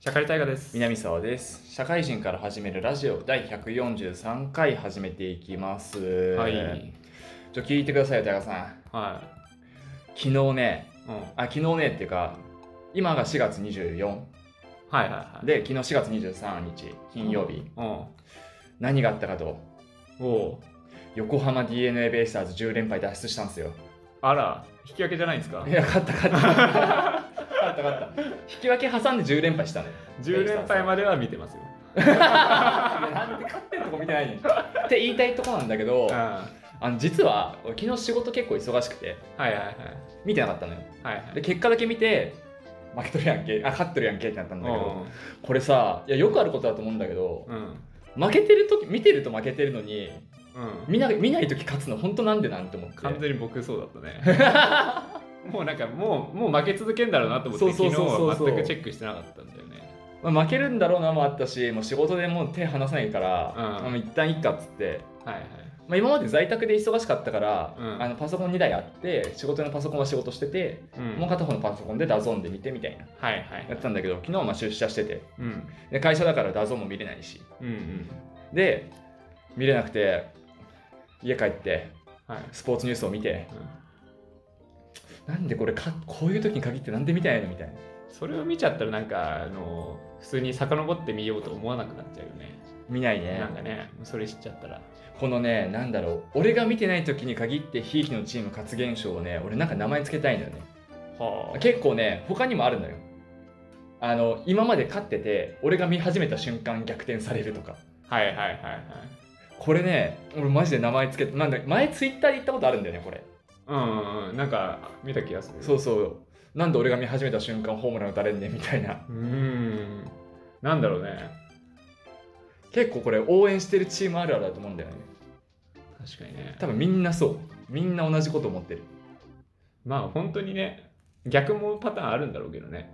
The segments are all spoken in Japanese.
社会大河です。南沢です社会人から始めるラジオ第143回始めていきますはい。ちょ聞いてくださいよ大川さんは昨日ねい。うん。あ昨日ねっていうか今が4月24はいはいはい。で昨日4月23日金曜日、うん。何があったかとお。横浜 d n a ベイスターズ10連敗脱出したんですよあら、引き分けじゃないんですか？いや勝った勝った勝 った勝った勝った引き分け挟んで10連敗したね ?10 連敗までは見てますよ。なんで勝ってるとこ見てないのって言いたいとこなんだけどうん。はあの実は俺昨日仕事結構忙しくていはいはい。見てなかったのよはいはい。で結果だけ見て負けとるやんけあ勝ってるやんけってなったんだけどおこれさいやよくあることだと思うんだけどううん。負けてる時見てると負けてるのにうん。見な見ない時勝つの本当なんでなんて思って完全に僕そうだったね。もうなんかもうもう負け続けんだろうなと思って昨日は全くチェックしてなかったんだよね。まあ負けるんだろうなもあったしもう仕事でもう手離さないから、うんまあ一旦いっかっつって、はいはい。まあ、今まで在宅で忙しかったから、うんあのパソコン2台あって仕事のパソコンは仕事してて、うん。もう片方のパソコンで DAZNで見てみたいなはいはいやってたんだけど昨日はまあ出社しててうん。で会社だから DAZNも見れないしうんうん。で見れなくて家帰ってはい。スポーツニュースを見てうんなんでこれかこういう時に限ってなんで見たいのみたいなそれを見ちゃったらなんかあの普通に遡ってみようと思わなくなっちゃうよね。見ないねなんかね、それ知っちゃったら。このねなんだろう俺が見てない時に限ってひいきのチーム勝つ現象をね俺なんか名前つけたいのよねは結構ね他にもあるのよあの今まで勝ってて俺が見始めた瞬間逆転されるとかあ。はいはいはいはい。これね俺マジで名前つけてなんだ前ツイッターで言ったことあるんだよねこれうんうんうん、なんか見た気がする。そうそうなんで俺が見始めた瞬間ホームラン打たれんねんみたいなうーん。なんだろうね。結構これ応援してるチームあるあるだと思うんだよね確かにね。多分みんなそうみんな同じこと思ってるまあ本当にね、逆もパターンあるんだろうけどね。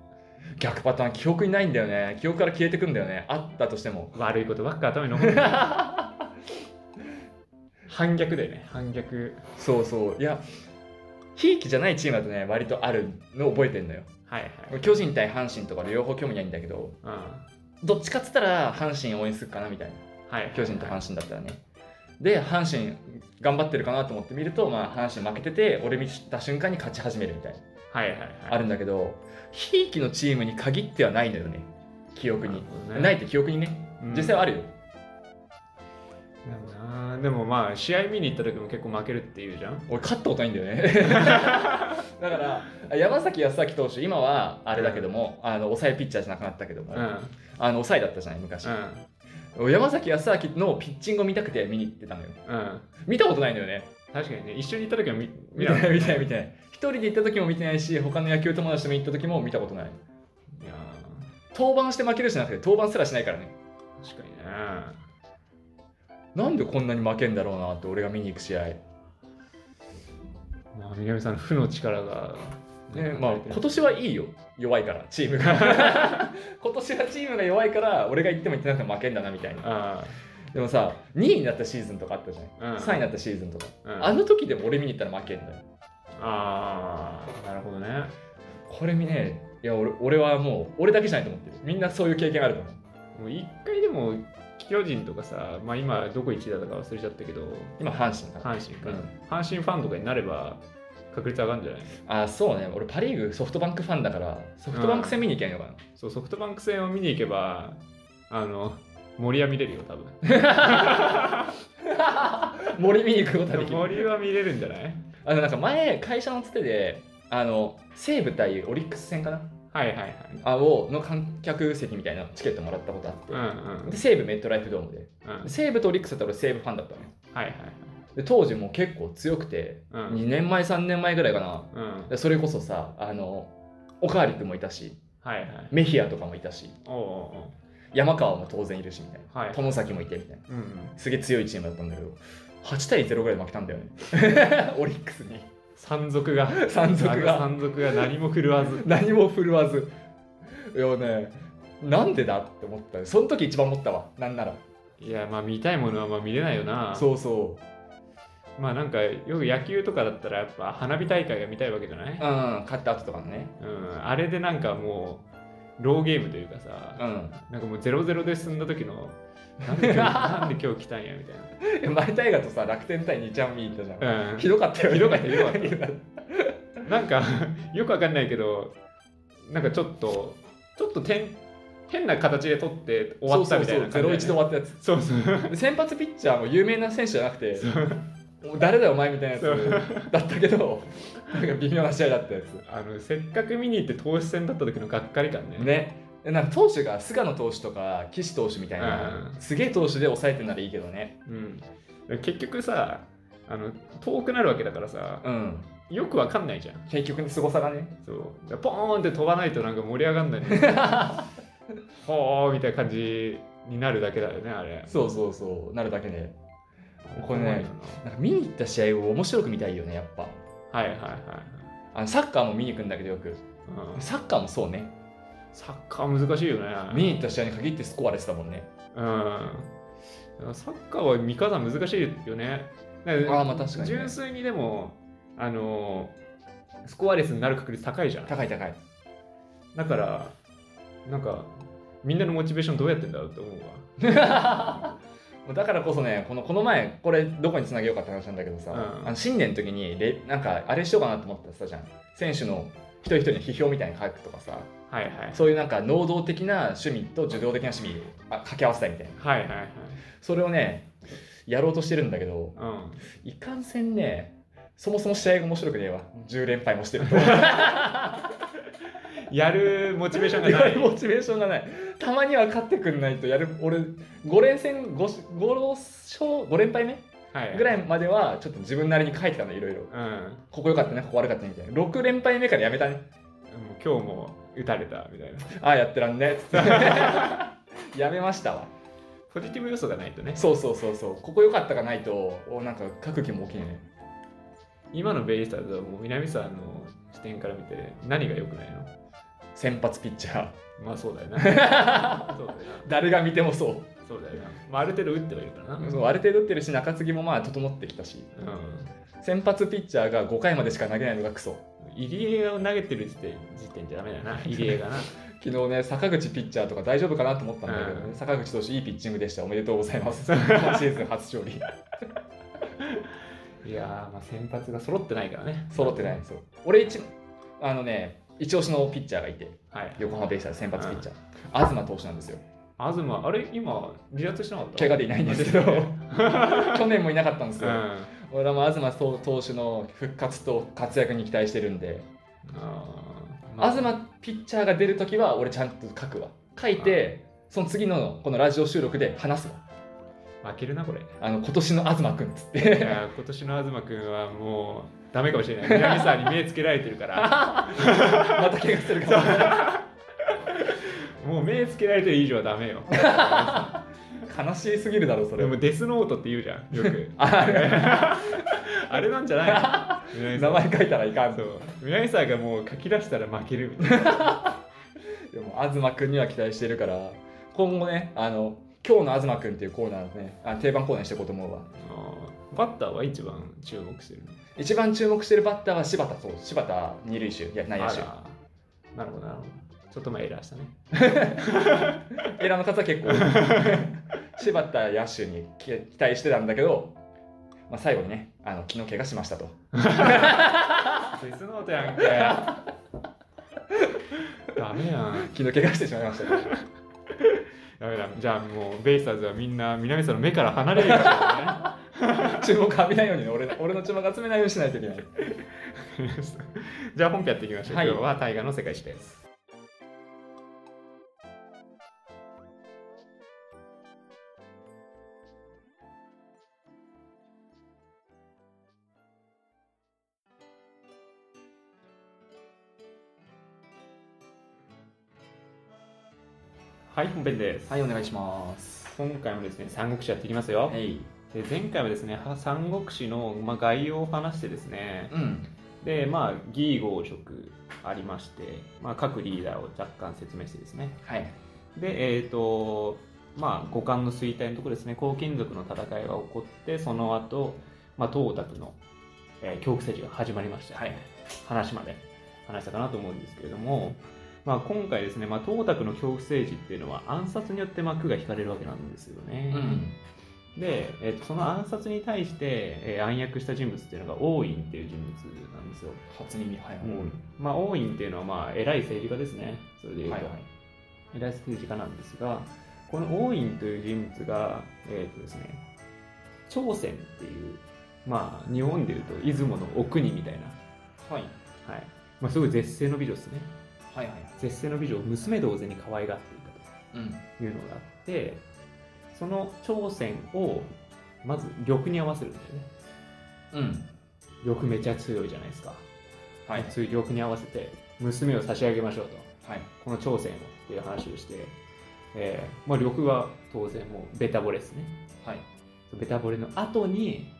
逆パターン記憶にないんだよね記憶から消えてくんだよねあったとしても悪いことばっか頭に残るんだよ。反逆だよね、反逆。そうそう。いやひいきじゃないチームだとね割とあるの覚えてんのよ。はいはい。巨人対阪神とか両方興味ないんだけどうん。はどっちかっつったら阪神応援するかなみたいな。いはい巨人と阪神だったらね。で阪神頑張ってるかなと思って見ると、まあ、阪神負けてて俺見た瞬間に勝ち始めるみたいな。はいはいはい。あるんだけどひいきのチームに限ってはないのよね。記憶に。なね。ないって記憶にね。うん。実際はあるよ、なでもまあ試合見に行った時も結構負けるっていうじゃん。俺勝ったことないんだよね。だから山崎康明投手今はあれだけども、あの抑えピッチャーじゃなくなったけども、うん。うんあの抑えだったじゃない昔、山崎康明のピッチングを見たくて見に行ってたのよ。うん。見たことないのよね。確かにね。一緒に行った時は見見てない見てない見てない一人で行った時も見てないし他の野球友達とも行った時も見たことない。いや登板して負けるじゃなくて登板すらしないからね。ー確かにねなんでこんなに負けんだろうなって俺が見に行く試合、ねまあ南さんの負の力がまあ、今年はいいよ。弱いからチームが。今年はチームが弱いから俺が行っても行ってなくても負けんだなみたいな。あでもさ2位になったシーズンとかあったじゃない、うん。3位になったシーズンとか、あ、うん、あの時でも俺見に行ったら負けんだよ。あーなるほどね。これ見ねいや俺俺はもう俺だけじゃないと思ってる。みんなそういう経験あると思う。もう一回でも巨人とかさ、まあ、今どこ1位だったか忘れちゃったけど今阪神か。な阪神か、うん。阪神ファンとかになれば確率上がるんじゃないあそうね。俺パ・リーグソフトバンクファンだからソフトバンク戦見に行けばいいのかな、そうソフトバンク戦を見に行けばあの森は見れるよ多分。森見に行くことはできる。森は見れるんじゃない？あのなんか前会社のつてであの西武対オリックス戦かな？はいはいはい。あをの観客席みたいなチケットもらったことあって、うんうん。で西武メットライフドームで。うん。で西武とオリックスだったら俺西武ファンだったの。よはいはい。で当時もう結構強くて、うん。2年前3年前ぐらいかな。はいうん。でそれこそさあのおかわり君もいたしはいはい。メヒアとかもいたしおうおうお山川も当然いるしみたいな、はい。友崎もいてみたいな。ううん。すげえ強いチームだったんだけど8対0ぐらいで負けたんだよね。オリックスに山賊が山賊が。山賊が何も振るわず。何も振るわず。いやねなんでだって思ったその時一番思ったわ。なんなら。いやまあ見たいものはまあ見れないよな。そうそまあなんかよく野球とかだったらやっぱ花火大会が見たいわけじゃない、ううん勝った後とかのね。うん、あれでなんかもうローゲームというかさ、うん。なんかもう0-0で進んだ時のなんで今日なんで今日来たんやみたい前大河とさ楽天対2ちゃん見に行ったじゃん、な、うん、ひどかったよひどかったひどかった。なんかよくわかんないけどなんかちょっとちょっと点変な形で取って終わったみたいなゼロ一で終わったやつ。そうそう。で先発ピッチャーも有名な選手じゃなくて誰だよお前みたいなやつそう。だったけどなんか微妙な試合だったやつ。あのせっかく見に行って投手戦だった時のがっかり感ね。ね。でなんか投手が菅野投手とか岸投手みたいな、うんすげえ投手で抑えてんならいいけどね。うん、結局さあの遠くなるわけだからさうん。よくわかんないじゃん。結局の凄さがね。そう。ポーンって飛ばないとなんか盛り上がんないねほ ーみたいな感じになるだけだよねあれ。そうそうそう。なるだけで。これねな。んか見に行った試合を面白く見たいよねやっぱ。なはいはいはい。あのサッカーも見に行くんだけどよく。はい、うん、サッカーもそうねサッカー難しいよね。見に行った試合に限ってスコアレスだもんね。うん。サッカーは見方難しいよね。あーまあ確かにね。純粋にでもあのスコアレスになる確率高いじゃん。高い高い。だからなんかみんなのモチベーションどうやってんだろうって思うわ。だからこそねこのこの前これどこにつなげようかって話なんだけどさ、うん。あの新年の時にレなんかあれしようかなと思ってたじゃん。選手の一人一人の批評みたいに書くとかさはいはい。そういうなんか能動的な趣味と受動的な趣味をあ掛け合わせたいみたいな。はいはいはい。それをねやろうとしてるんだけどうん。いかんせんねそもそも試合が面白くねえわ。10連敗もしてると。やるモチベーションがやない。るモチベーションがない。たまには勝ってくんないとやる。俺5連戦 5, 5勝5連敗目はいぐらいまではちょっと自分なりに書いてたのいろいろうんもここ良かったねここ悪かったねみたいな6連敗目からやめたねう今日も打たれたみたいな。ああやってらんね。っつってやめましたわ。ポジティブ要素がないとね。そうそうそうそう。ここ良かったがないとおなんか書く気も起きないね今のベイスターズはもう南沢の視点から見て何が良くないの？先発ピッチャまあそうだよな。そうだよ誰が見てもそう。そうだよな、まあ、ある程度打ってはいるからな。そうある程度打ってるし中継ぎもまあ整ってきたし。う先発ピッチャーが5回までしか投げないのがクソ。ん入江を投げてる時点時点じゃダメだよな。入江がな。昨日ね坂口ピッチャーとか大丈夫かなと思ったんだけどね、うん。坂口投手いいピッチングでしたおめでとうございます。今シーズン初勝利。いやーまあ先発が揃ってないからね。揃ってないそう。俺一あのね一押しのピッチャーがいて。はい。横浜ベイスターズ先発ピッチャー、東投手なんですよ東あれ今離脱してなかった？怪我でいないんですけど。去年もいなかったんですよ、うん。俺は東投手の復活と活躍に期待してるんで、東ピッチャーが出るときは俺ちゃんと書くわ。書いてその次のこのラジオ収録で話すわ。負けるなこれ。いあの今年の東くんっつって。や今年の東君はもうダメかもしれない。南沢に目つけられてるから。また怪我してるからもう目つけられてる以上はダメよ。悲しすぎるだろそれ。でもデスノートって言うじゃんよく。あ あれなんじゃない南沢名前書いたらいかん。とそう。南沢がもう書き出したら負けるみたいな。でも東くんには期待してるから。今後ねあの今日の東くんっていうコーナーをねあ定番コーナーにしていこうと思うわ。バッターは一番注目してるの一番注目してるバッターは柴田そう柴田二塁手いや内野手。なるほどなるほどちょっと前エラーしたね。エラーの数は結構 柴田野手に期待してたんだけど、まあ、最後にねあの昨日怪我しましたと。デスノートやんけ。ダメやん。昨日怪我してしまいましたね。ダメだ。じゃあもうベイスターズはみんな南沢の目から離れるようにね。注目浴びないようにね。俺俺の注目集めないようにしないといけない。じゃあ本編やっていきましょう、はい。今日は大河の世界史ですはい本編です、はいお願いします。今回もですね三国志やっていきますよ、はい。で前回はですねは三国志の、まあ、概要を話してですね。うん。でまあ義豪職ありまして、まあ、各リーダーを若干説明してですね。はい。でえっ、とまあ五冠の衰退のところですね。黄金族の戦いが起こってその後、まあ東卓の、えー、恐怖政治が始まりました、はい。話まで話したかなと思うんですけれどもまあ、今回ですね、まあ、東卓の恐怖政治っていうのは暗殺によって幕が引かれるわけなんですよね。で、えっとその暗殺に対して、えー暗躍した人物っていうのが王院っていう人物なんですよ。初耳はいはいうんまあ、王院っていうのは、まあ、偉い政治家ですね。それで言うと。はいはい偉い政治家なんですが、この王院という人物が、えっとですね、朝鮮っていう、まあ、日本でいうと出雲のお国みたいな、はいはいまあ、すごい絶世の美女ですね。はいはい絶世の美女を娘同然に可愛がっていたうんというのがあって、その朝鮮をまず玉に合わせるんだよね。うん玉めちゃ強いじゃないですか。はいそういう玉に合わせて娘を差し上げましょうと。はいこの朝鮮をっていう話をして、えーまあ、緑は当然もうベタ惚れですね。はいベタ惚れの後に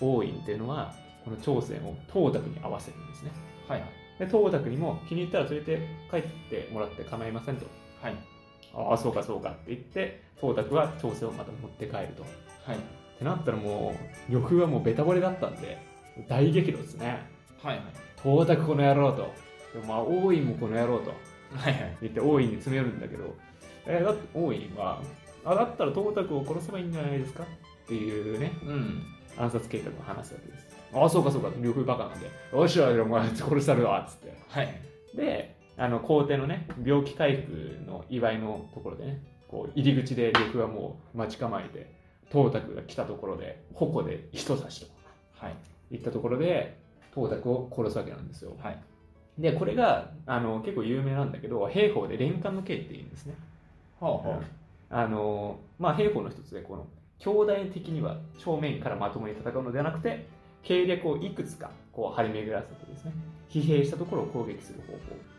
王院っていうのはこの朝鮮を東卓に合わせるんですね。はいはいで東卓にも気に入ったら連れて帰ってもらって構いませんと。はいああ、そうかそうかって言って、東卓は朝鮮をまた持って帰ると。っはいてなったらもう、緑はもうベタ惚れだったんで、大激怒ですね。はいはい東卓この野郎と。でまあ、王院もこの野郎とはいはい言って王院に詰め寄るんだけど、えーだって王院は、あ、だったら東卓を殺せばいいんじゃないですかっていうね、うん暗殺計画を話すわけです。ああ、そうかそうか、緑バカなんで、よっしゃ、お前殺したるわ、っつって。はいで、あの皇帝のね、病気回復の祝いのところでね、こう入り口で緑はもう待ち構えて、東卓が来たところで、矛で人差しとはいいったところで、東卓を殺すわけなんですよ。はいで、これがあの結構有名なんだけど、兵法で連環の刑って言うんですね。はあのまあ、兵法の一つで、この兄弟的には正面からまともに戦うのではなくて、計略をいくつかこう張り巡らせてですね、疲弊したところを攻撃する方法。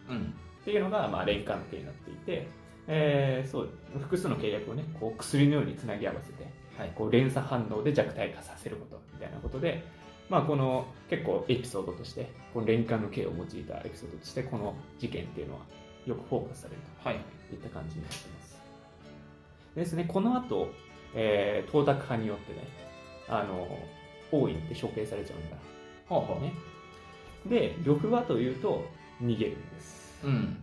うん。っていうのが、まあ、連環の形になっていて、えーそう複数の契約をねこう薬のようにつなぎ合わせてはい。こう連鎖反応で弱体化させることみたいなことで、まあ、この結構エピソードとしてこの連環の形を用いたエピソードとしてこの事件っていうのはよくフォーカスされるはい。といった感じになってます。でですねこの後、えー、東卓派によってねあの王院って処刑されちゃうんだ。はあはね。で緑はというと逃げるんです。うん。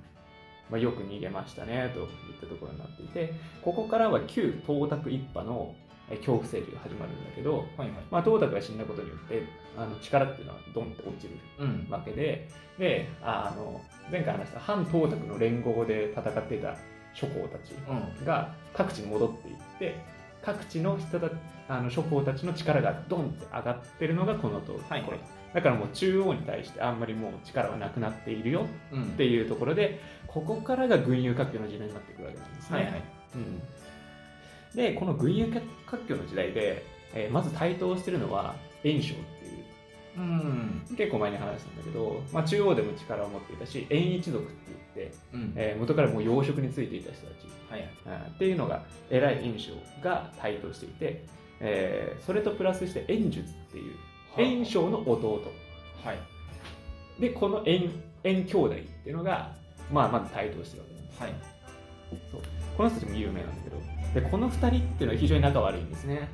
まあ、よく逃げましたねといったところになっていてここからは旧東卓一派のえ恐怖政治が始まるんだけど、はいはい。まあ、東卓が死んだことによってあの力っていうのはドンって落ちるうん。わけでであの前回話した反東卓の連合で戦っていた諸侯たちうん。が各地に戻っていって各地の人たあの諸侯たちの力がドンって上がってるのがこのところ、はい。はいだからもう中央に対してあんまりもう力はなくなっているようんっていうところでここからが群雄割拠の時代になってくるわけなんですね。はいはい。うん、でこの群雄割拠の時代で、えーまず台頭してるのは炎章っううん。結構前に話したんだけど、まあ、中央でも力を持っていたし炎一族って言って、うん。えー元からもう養殖についていた人たち、はい。っていうのが偉い炎章が台頭していて、えーそれとプラスして炎術っていう炎章の弟。はい。でこの炎炎兄弟っていうのが、まあ、まず台頭してるわけなんです。はい。この人たちも有名なんだけどでこの2人っていうのは非常に仲悪いんですね、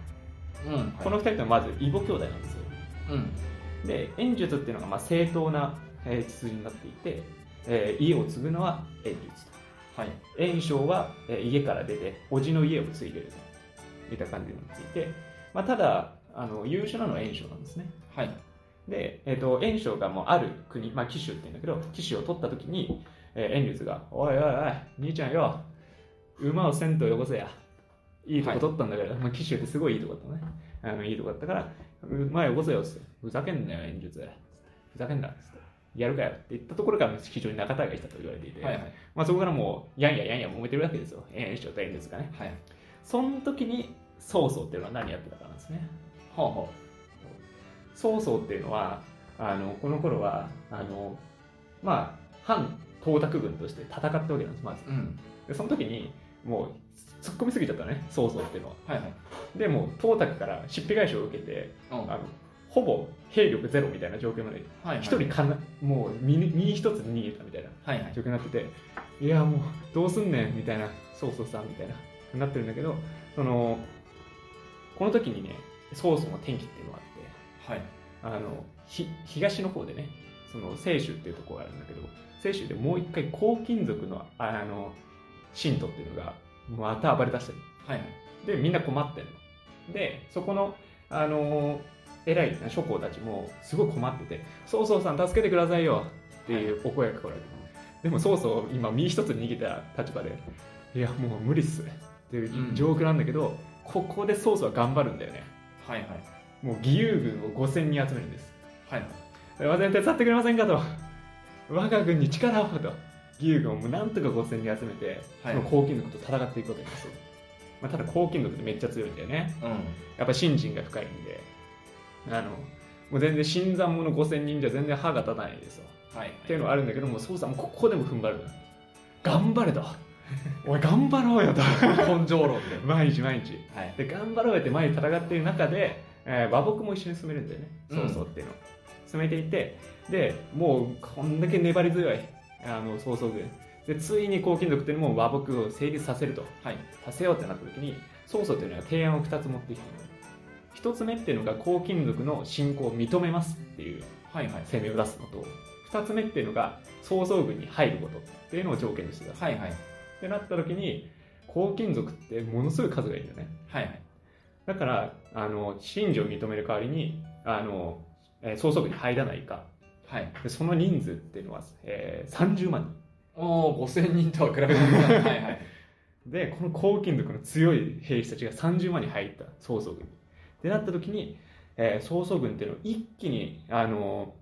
うん。この2人ってのはまず異母兄弟なんですよ。うんで炎術っていうのがまあ正当な、えー血筋になっていて、えー家を継ぐのは炎術と。はい。炎章は、えー家から出て叔父の家を継いでると。いった感じになっていて、まあ、ただあの優秀なのは炎章なんですね。はい。で、えー、と炎章がもうある国、まあ、騎手って言うんだけど騎手を取った時に、えー、炎術が「おいおいおい兄ちゃんよ馬を銭湯よこせや」いいとこ取ったんだけど、まあ、騎手ってすごいいいとこだったね。あのいいとこだったから「馬よこせよ」っつって「ふざけんなよ炎術ふざけんな」っつって「やるかよ」って言ったところから非常に仲違いしたと言われていて、はいはい。まあ、そこからもうやんややんや揉めてるわけですよ。炎章と炎術がね。はい。その時に曹操っていうのは何やってたかなんですね。曹操っていうのはあのこの頃はあのまあ反東卓軍として戦ったわけなんですまず。あうん。でその時にもう突っ込みすぎちゃったね曹操っていうのは。はいはい。でもう東卓からしっぺ返しを受けてうん。あのほぼ兵力ゼロみたいな状況まではい一人かなもう身に身一つ逃げたみたいなはいはい。状況になってていやもうどうすんねんみたいな曹操さんみたいななってるんだけどそのこの時にね曹操の転機っていうのがあってはい。あのひ東の方でねその清州っていうところがあるんだけど鄭州でもう一回黄金族のあの信徒っていうのがまた暴れ出してるはいはい。でみんな困ってんの。でそこのあの偉い諸侯たちもすごい困ってて「曹操さん助けてくださいよ」っていうお声がかけられてでも曹操今身一つ逃げた立場で「いやもう無理っす」っていう状況なんだけど、ここで曹操は頑張るんだよね。はいはい。もう義勇軍を5000人集めるんです。はい私に手伝ってくれませんかと。我が軍に力をと義勇軍をもうなんとか5000人集めて、はい。その黄金族と戦っていくわけですよ、まあ、ただ黄金族ってめっちゃ強いんだよね。うん。やっぱ信心が深いんで。あのもう全然新参者5000人じゃ全然歯が立たないですよ。はい。っていうのはあるんだけども曹操もここでも踏ん張る頑張れと。おい頑張ろうよと。根性論で。毎日毎日。はい。で頑張ろうよって前に戦っている中で、えー和睦も一緒に進めるんだよね。うん。曹操っていうの。を、進めていてでもうこんだけ粘り強いあの曹操軍で。ついに黄金族っていうのも和睦を成立させると。はい。させようってなった時に曹操っていうのは提案を2つ持ってきてる1つ目っていうのが黄金族の信仰を認めますっていうはいはい。声明を出すのと2つ目っていうのが曹操軍に入ることっていうのを条件にしてください、はいはい。ってなった時に黄金族ってものすごい数がいるんだよね。はいはい。だからあの信条を認める代わりにあの、えー曹操軍に入らないかはい。でその人数っていうのは、えー30万おお5000人とは比べても はいはい。人でこの黄金族の強い兵士たちが30万に入った。曹操軍に。ってなった時に、えー曹操軍っていうのを一気にあの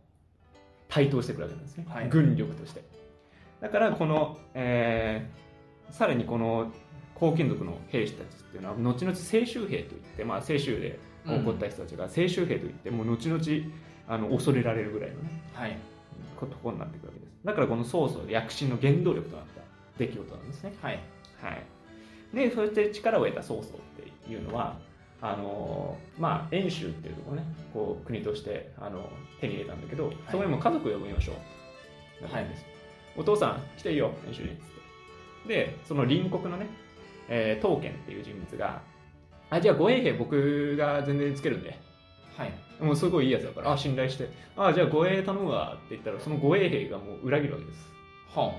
台頭してくるわけなんですね、はい。軍力として。だからこの、えーさらにこの黄金族の兵士たちっていうのは後々清州兵といって、まあ、清州で起こった人たちが清州兵といってもう後々あの恐れられるぐらいのねはい。ところになってくるわけです。だからこの曹操躍進の原動力となった出来事なんですね。はい。はい。でそして力を得た曹操っていうのはあのまあ遠州っていうところねこう国としてあの手に入れたんだけど、そこにも家族を呼びましょう。はい。お父さん来ていいよ遠州にっつって。でその隣国のね、えー、刀剣っていう人物があじゃあ護衛兵僕が全然つけるんではいもうすごいいいやつだから、あ、信頼して、あ、じゃあ護衛頼むわって言ったら、その護衛兵がもう裏切るわけです。は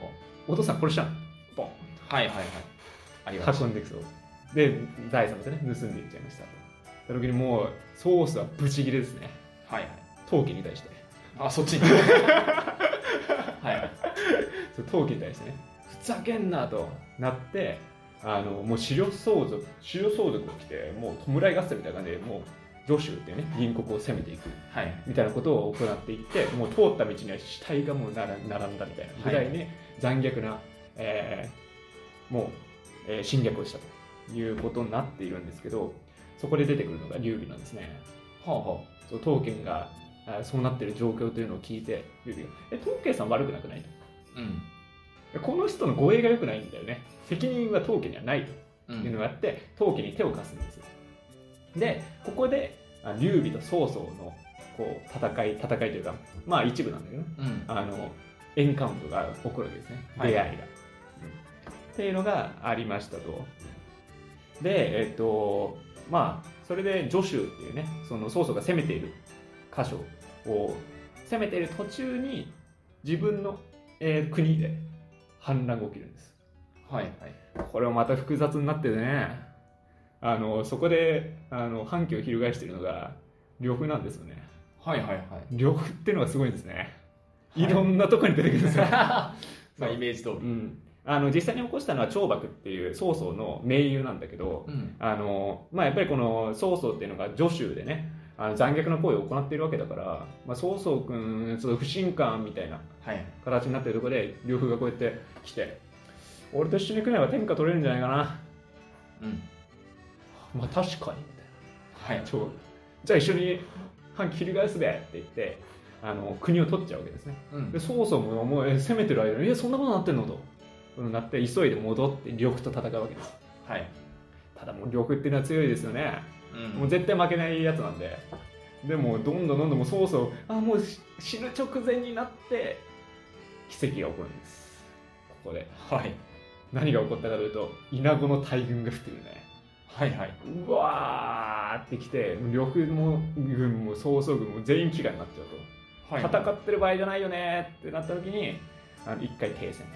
お父さん殺したの。ボン。あはいはいはいありがとう運んでいくそう。で、財産までね、盗んでいっちゃいましたと。その時にもう、ソースはブチギレですね。はいはい陶器に対して。あそっちに はいそう陶器に対してね、ふざけんなとなって、あの、もう狩猟相続、狩猟相続を来て、もう弔い合戦みたいな感じで、もう、助手っていうね、隣国を攻めていく。はい。みたいなことを行っていってもう通った道には死体がもうなら並んだみたいなぐらいね、残虐な、えーもう、えー侵略をしたということになっているんですけどそこで出てくるのが劉備なんですね。はあはそう刀剣があそうなっている状況というのを聞いて劉備が「え刀剣さん悪くなくない?」と？あうん「この人の護衛が良くないんだよね。責任は刀剣にはない」というんのがあって陶器に手を貸すんですよでここであ劉備と曹操のこう戦い戦いというかまあ一部なんだけどね。うん。あのエンカウントが起こるわけですね。はい。出会いが、うん。っていうのがありましたと。でえっとまあそれで徐州っていうねその曹操が攻めている箇所を攻めている途中に自分の、えー国で反乱が起きるんです。はいはい。これもまた複雑になってねあのそこであの反旗を翻しているのが呂布なんですよね。はいはいはい。呂布っていうのがすごいんですね。はい。いろんなとこに出てくるんですよ、まあイメージ通り。うん、あの実際に起こしたのは張幕っていう曹操の盟友なんだけどうん。あの、まあ、やっぱりこの曹操っていうのが助手でねあの残虐な行為を行っているわけだから、まあ、曹操君ちょっと不信感みたいなはい。形になっているところで呂布がこうやって来て俺と一緒に組めば天下取れるんじゃないかな。うんまあ確かにみたいな。はい。ちょじゃあ一緒に反旗翻すべって言ってあの国を取っちゃうわけですね。うん。で曹操ももうえ攻めてる間に「えそんなことなってんの?」と。うんなって急いで戻って呂布と戦うわけです。はい。ただもう呂布っていうのは強いですよね。うん。もう絶対負けないやつなんで。でもどんどんどんどんもう曹操あもうし死ぬ直前になって奇跡が起こるんです。ここで。はい。何が起こったかというと稲子の大軍が降ってくるねはいはい。うわーってきて呂布も軍も曹操軍も全員飢餓になっちゃうと、はい戦ってる場合じゃないよねってなった時にあの一回停戦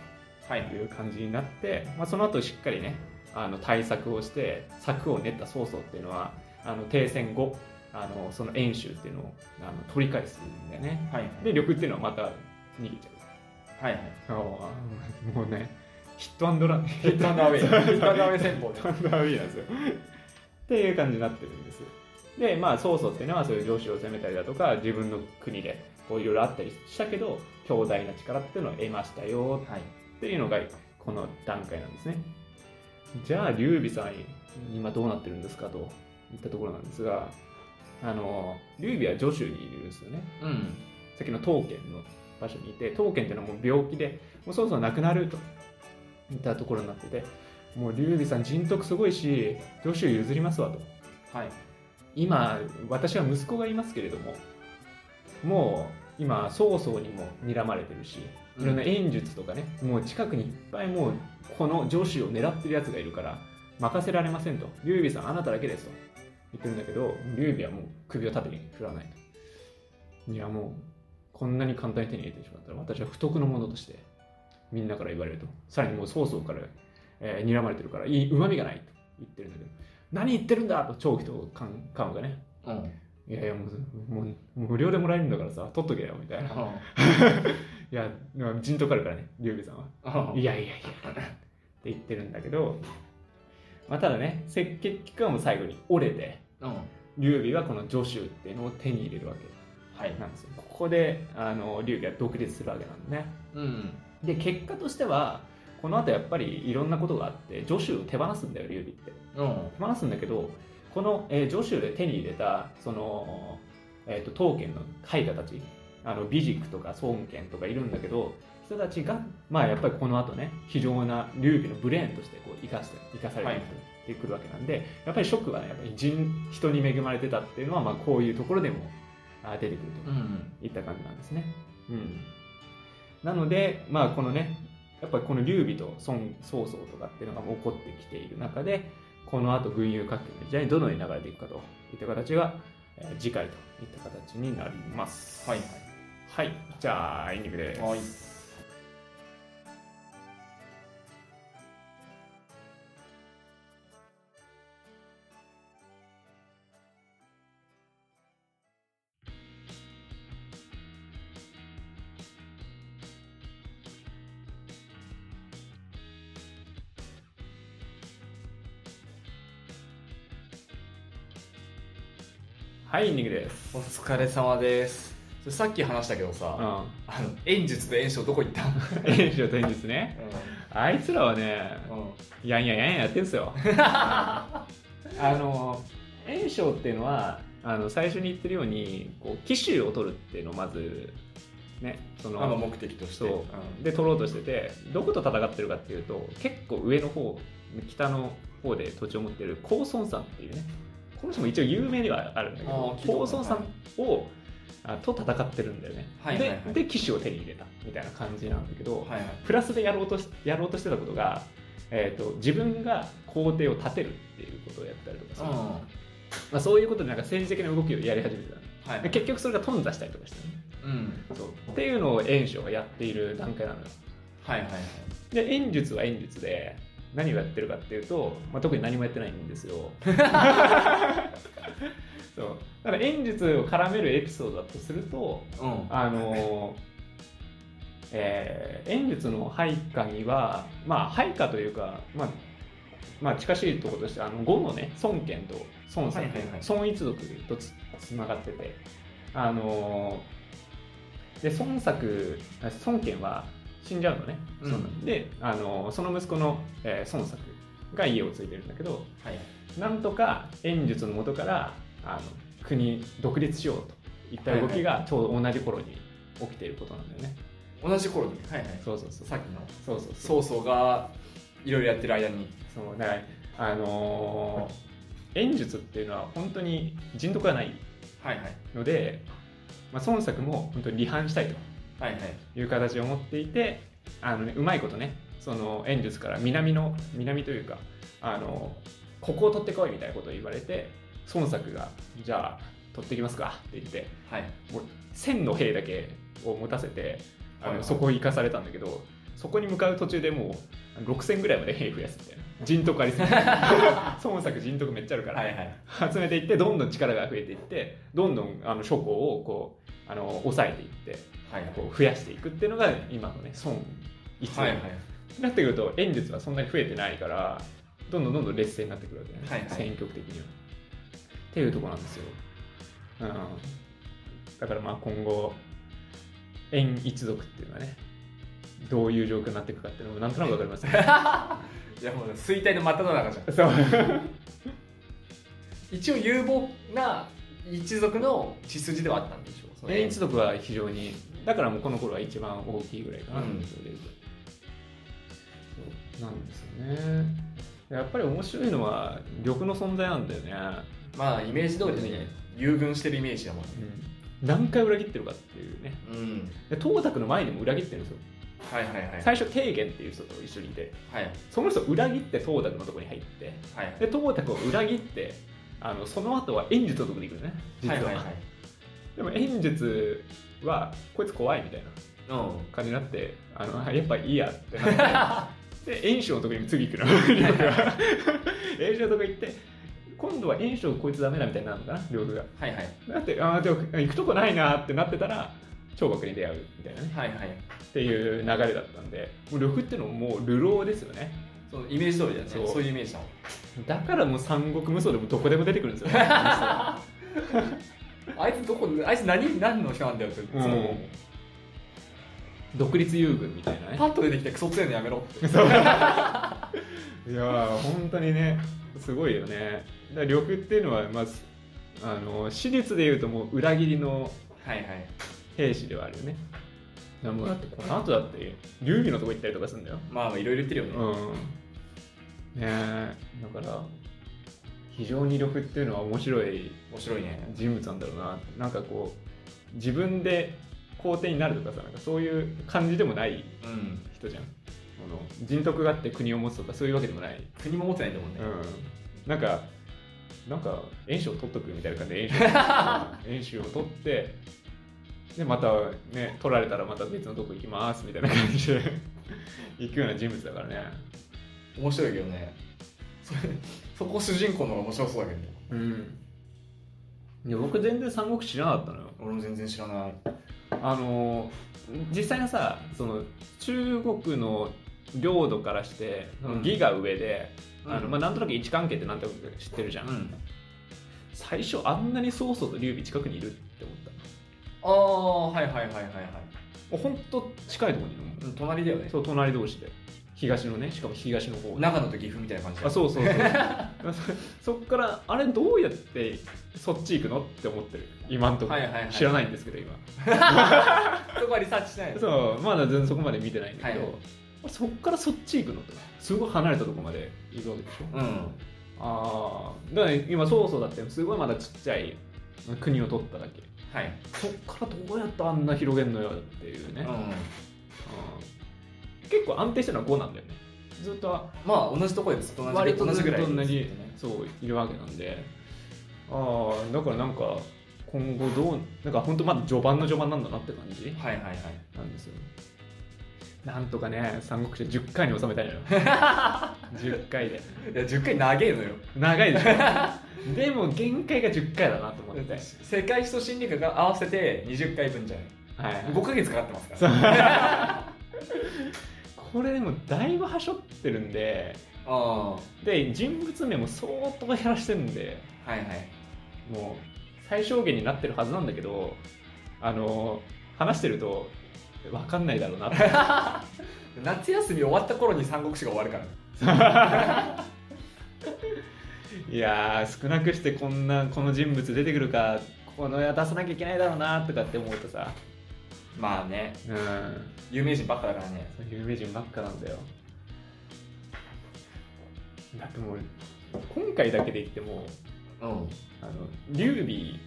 はいとい。う感じになって、まあ、その後しっかりねあの対策をして策を練った曹操っていうのはあの停戦後あのその演習っていうのをあの取り返すんだよね。はい。で呂布っていうのはまた逃げちゃう。はいはい。もうねヒットアンドラン。ヒットアンドアウェイ。ヒットアンドアウェイ戦法で。ヒットアンドアウェイなんですよ。っていう感じになってるんですでまあ曹操っていうのはそういう上司を攻めたりだとか自分の国でこういろいろあったりしたけど強大な力っていうのを得ましたよ。はい。っていうのがこの段階なんですね。じゃあ劉備さん今どうなってるんですかといったところなんですがあの劉備は徐州にいるんですよね。うん。さっきの刀剣の場所にいて刀剣っていうのはもう病気でもうそろそろ亡くなるといったところになっててもう劉備さん人徳すごいし徐州譲りますわと。はい。今私は息子がいますけれどももう今曹操にも睨まれてるしいろんな演術とかね、もう近くにいっぱいもうこの女子を狙ってるやつがいるから任せられませんと。劉備さんあなただけですと。言ってるんだけど劉備はもう首を縦に振らないと。いやもうこんなに簡単に手に入れてしまったら私は不徳の者としてみんなから言われると。さらにもう曹操から、えー睨まれてるからいいうまみがないと言ってるんだけど。何言ってるんだと長期と関関羽がね。うん。いやいやもうもう無料でもらえるんだからさ取っとけよみたいな。いや人徳あるからね劉備さんは。うん。いやいやいや。って言ってるんだけど、まあ、ただねせ結局はもう最後に折れてうん。劉備はこの助手っていうのを手に入れるわはい。けなんですよ。ここであの劉備は独立するわけなんでね。うんで結果としてはこの後やっぱりいろんなことがあって助手を手放すんだよ劉備って。うん。手放すんだけどこの、えー、助手で手に入れたその、えー、と刀剣の絵画たちあの美軸とか孫権とかいるんだけど人たちが、まあ、やっぱりこの後ね非常な劉備のブレーンとしてこう生かして生かされていくるわけなんで、やっぱりショックはねやっぱり人人に恵まれてたっていうのは、まあ、こういうところでもあ出てくるとうん。いった感じなんですね。うん、なので、まあ、このね、やっぱりこの劉備と孫曹操とかっていうのが起こってきている中で、この後群雄割拠の時代にどのように流れていくかといった形が、えー次回といった形になります。はいはい。じゃあ、エンディングです。はいはい、エンディングです。お疲れ様ですさっき話したけどさ、うん。あの演術と演唱どこ行った？ん演習と演術ね。あいつらはね、うんやんややんややってんすよ。あの、炎章っていうのは、あの最初に言ってるように、こう、機種を取るっていうのをまず、ね、その、目的としてで取ろうとしててどこと戦ってるかっていうと結構上の方北の方で土地を持ってる高孫さんっていうねこの人も一応有名ではあるんだけどあー聞いたこと高孫さんを、あと戦ってるんだよね、はい。はいはい。でで騎手を手に入れたみたいな感じなんだけど、はいはい。プラスでやろうとしやろうとしてたことが、えー、と自分が皇帝を立てるっていうことをやったりとかさ、うん。まあ、そういうことでなんか政治的な動きをやり始めてたの。はいで結局それが頓挫したりとかしてね。うん。そう。っていうのを演唱がやっている段階なのよ。はいはいはい。で演術は演術で何をやってるかっていうと、まあ、特に何もやってないんですよ。そう。だから演術を絡めるエピソードだとするとうん。あのえー演術の配下にはまあ配下というかまあまあ近しいところとしてあの呉のね孫権と孫作、はいはいはい。孫一族とつつながっててあので孫作あ孫権は死んじゃうのね、うん。であのその息子の、えー孫作が家を継いでるんだけどはい。なんとか演術の元からあの国独立しようといった動きがちょうど同じ頃に起きていることなんだよね。同じ頃に？はいはい。そうそうそう。さっきの。そうそうそう。曹操がいろいろやってる間に。そうだからあのー演術っていうのは本当に人徳がないはいはい。ので、まあ、孫作も本当に離反したいと。はいはい。いう形を持っていてあの、ね、うまいことねその演術から南の南というかあのここを取ってこいみたいなことを言われて孫作がじゃあ取ってきますかって言ってはい。もう1000の兵だけを持たせてあの、はいはい。そこ行かされたんだけどそこに向かう途中でもう6000ぐらいまで 兵増やすみたいな。人徳ありすぎて。孫作人徳めっちゃあるから、はいはい。集めていってどんどん力が増えていってどんどんあの諸侯をこうあの抑えていってはいこう増やしていくっていうのが今のね孫一はいはい。なってくると演術はそんなに増えてないからどんどんどんどん劣勢になってくるわけね、はいはい。戦局的には。っていうところなんですよ、うん、だからまあ今後円一族っていうのはねどういう状況になっていくかっていうのもなんとなくわかりますね。いやもう衰退の真っ只中じゃん。そう。一応有望な一族の血筋ではあったんでしょうその円一族は非常にだからもうこの頃は一番大きいぐらいかな、うんそれでそうなんですよね。やっぱり面白いのは玉の存在なんだよね、まあイメージ通りでね優遇してるイメージだもん。ね何回裏切ってるかっていうね。うん。で東卓の前にも裏切ってるんですよ。はいはいはい。最初提言っていう人と一緒にいて。はい。その人裏切って東卓のところに入って。はい。で東卓を裏切ってあのその後は演術のところに行くのね。実は,、はいはいはいでも演術はこいつ怖いみたいな。うん。感じになってあのあやっぱいいやってなって。で演習のところに次行くの。演習のとこ行って今度は演習こいつダメだみたいになるのかな両が。はいはい。だってあーでも行くとこないなってなってたら聴覚に出会うみたいなね。はいはい。っていう流れだったんでもう呂布っていうのももう流浪ですよね。そのイメージ通りだよね。そう。そういうイメージだもん。だからもう三国無双でもどこでも出てくるんですよ あいつどこあいつ何何の人なんだよって、うん。その独立遊軍みたいなね。パッと出てきてクソ強いのやめろって。いやー本当にねすごいよね。だから呂布っていうのはまずあの史実でいうともう裏切りのはいはい。兵士ではあるよね。だからもうだってこの後だって劉備のとこ行ったりとかするんだよ。まあまあいろいろ言ってるよね、うん。ねえだから非常に呂布っていうのは面白い面白いね。人物なんだろうななんかこう自分で皇帝になるとかさなんかそういう感じでもないうん。人じゃん。あの人徳があって国を持つとかそういうわけでもない、国も持ってないんだもんね、うん、なんかなんか演習を取っとくみたいな感じで 演習。演習を取ってでまたね取られたらまた別のとこ行きますみたいな感じで。行くような人物だからね。面白いけどね そこ主人公の方が面白そうだけど。ねうん。いや僕全然三国知らなかったのよ。俺も全然知らない。あの実際のさその中国の領土からしてその義が上で、うん。あのまあ、なんとなく位置関係ってなんとなく知ってるじゃん、うん。最初あんなに曹操と劉備近くにいるって思った。ああはいはいはいはいはい。もうほんと近いところにいるもん隣だよね。そう隣同士で東のねしかも東の方。長野と岐阜みたいな感じあそうそうそう。そっからあれどうやってそっち行くのって思ってる。今んとこ、はいはいはい。知らないんですけど今。そこはリサーチしないの？そう。まだ全然そこまで見てないんだけど、はいそっからそっち行くのって。すごい離れたところまで行くわけでしょ、うん。ああだから今曹操だってすごいまだちっちゃい国を取っただけ。はい。そっからどうやってあんな広げんのよっていうね、うん。うん結構安定してるのは5なんだよね。ずっとまあ同じところでずっと同じ同じぐらいずっと同じ、ずっとね。そういるわけなんで。ああだからなんか今後どうなんか本当まだ序盤の序盤なんだなって感じはいはいはい。なんですよ。なんとかね三国志10回に収めたいのよ。10回で。いや10回長えのよ。長いでしょ。でも限界が10回だなと思って。世界史と心理学が合わせて20回分じゃん。はい5ヶ月かかってますからこれでもだいぶはしょってるんであで人物名も相当減らしてるんであはいはい。もう最小限になってるはずなんだけどあの話してると分かんないだろうなって。夏休み終わった頃に三国志が終わるから。いやー少なくしてこんなこの人物出てくるかこの出さなきゃいけないだろうなとかって思うとさまあね。うん。有名人ばっかだからね。有名人ばっかなんだよ。だってもう今回だけで言ってもうん。あの劉備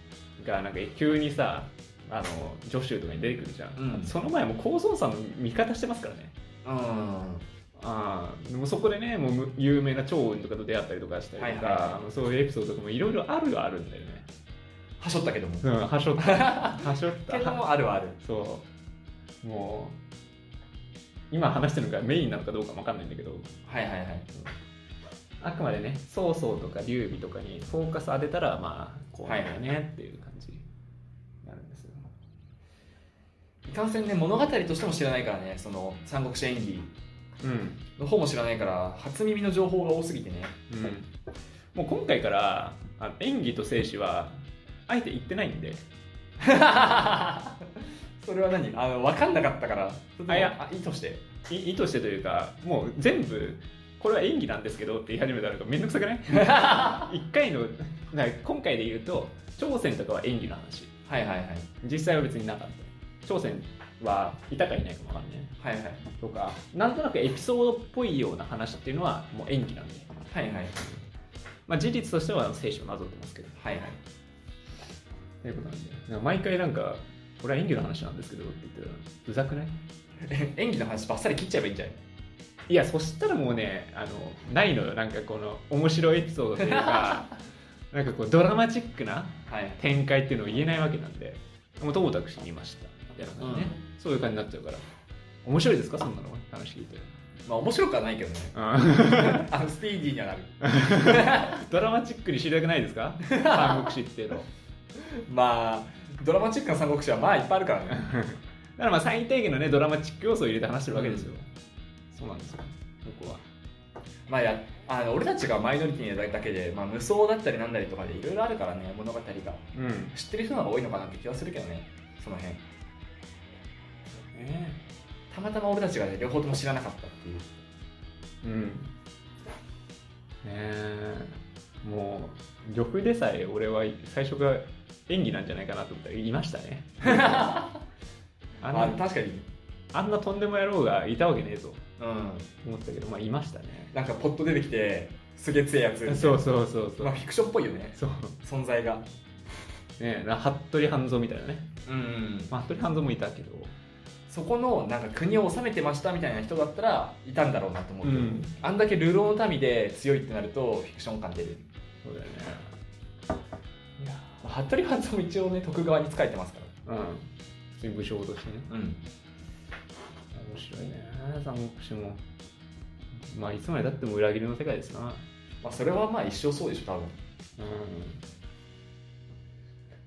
がなんか急にさあの助手とかに出てくるじゃん、うん。その前も高孫さんの味方してますからね。うん。ああでもそこでねもうむ有名な趙雲とかと出会ったりとかしたりとか、はいはいはい。あのそういうエピソードとかもいろいろあるはあるんだよねはしょったけども。うん。はしょった。はしょった。けどもあるはある。そもう今話してるのがメインなのかどうかも分かんないんだけど。はいはいはい。あくまでね曹操とか劉備とかにフォーカス当てたらまあこうだよねっていう感じになるんですよ、いかんせんね物語としても知らないからねその三国志演義うん。の方も知らないから初耳の情報が多すぎてね。もう今回から演技と生死はあえて言ってないんで。それは何？あの分かんなかったから。あいや。あ意図して。い意図してというかもう全部これは演技なんですけどって言い始めたらめんどくさくない？一回の今回で言うと朝鮮とかは演技の話はいはいはい。実際は別になかった。朝鮮はいたかいないかもわかんない。はいはい。とかなんとなくエピソードっぽいような話っていうのはもう演技なんで、はいはい。まあ、事実としては生死をなぞってますけど。はいはい。ということなんでなんか毎回なんかこれは演技の話なんですけどって言ったらうざくない？え 演技の話ばっさり切っちゃえばいいんじゃない？いやそしたらもうねあのないのよ。なんかこの面白いエピソードというか なんかこうドラマチックなはい。展開っていうのを言えないわけなんでもうともかくしに言いました。みたいな感じね、そういう感じになっちゃうから。面白いですか？そんなの話聞いて。まあ面白くはないけどね。あ あのスピーディーにはなる。ドラマチックに知りたくないですか？三国志っていうの まあドラマチックな三国志はまあいっぱいあるからね。だからまあ最低限のねドラマチック要素を入れて話してるわけですよ、そうなんですよ。ここは。まあやあの俺たちがマイノリティなだけで、まあ、無双だったりなんだりとかでいろいろあるからね物語が。うん。知ってる人の方が多いのかなって気はするけどねその辺。ねたまたま俺たちが、ね、両方とも知らなかったっていう。うん。ねえ。もう呂布でさえ俺は最初が演技なんじゃないかなと思ったらいましたね。あんあな確かに。あんなとんでも野郎がいたわけねえぞ。うん。思ったけどまあいましたね。なんかポッと出てきてすげえ強いやつそうそうそうそう、まあ、フィクションっぽいよね。そう。存在が。ねえな服部半蔵みたいなね、うん、うん、まあ、服部半蔵もいたけど。そこのなんか国を治めてましたみたいな人だったらいたんだろうなと思うけど、うん。あんだけ流浪の民で強いってなるとフィクション感出る、そうだよね服部半蔵も一応ね徳川に仕えてますかうん。普通に武将としてね。らうん。面白いね。三国志も。まあいつまでたっても裏切りの世界ですな。まあそれはまあ一生そうでしょ多分。う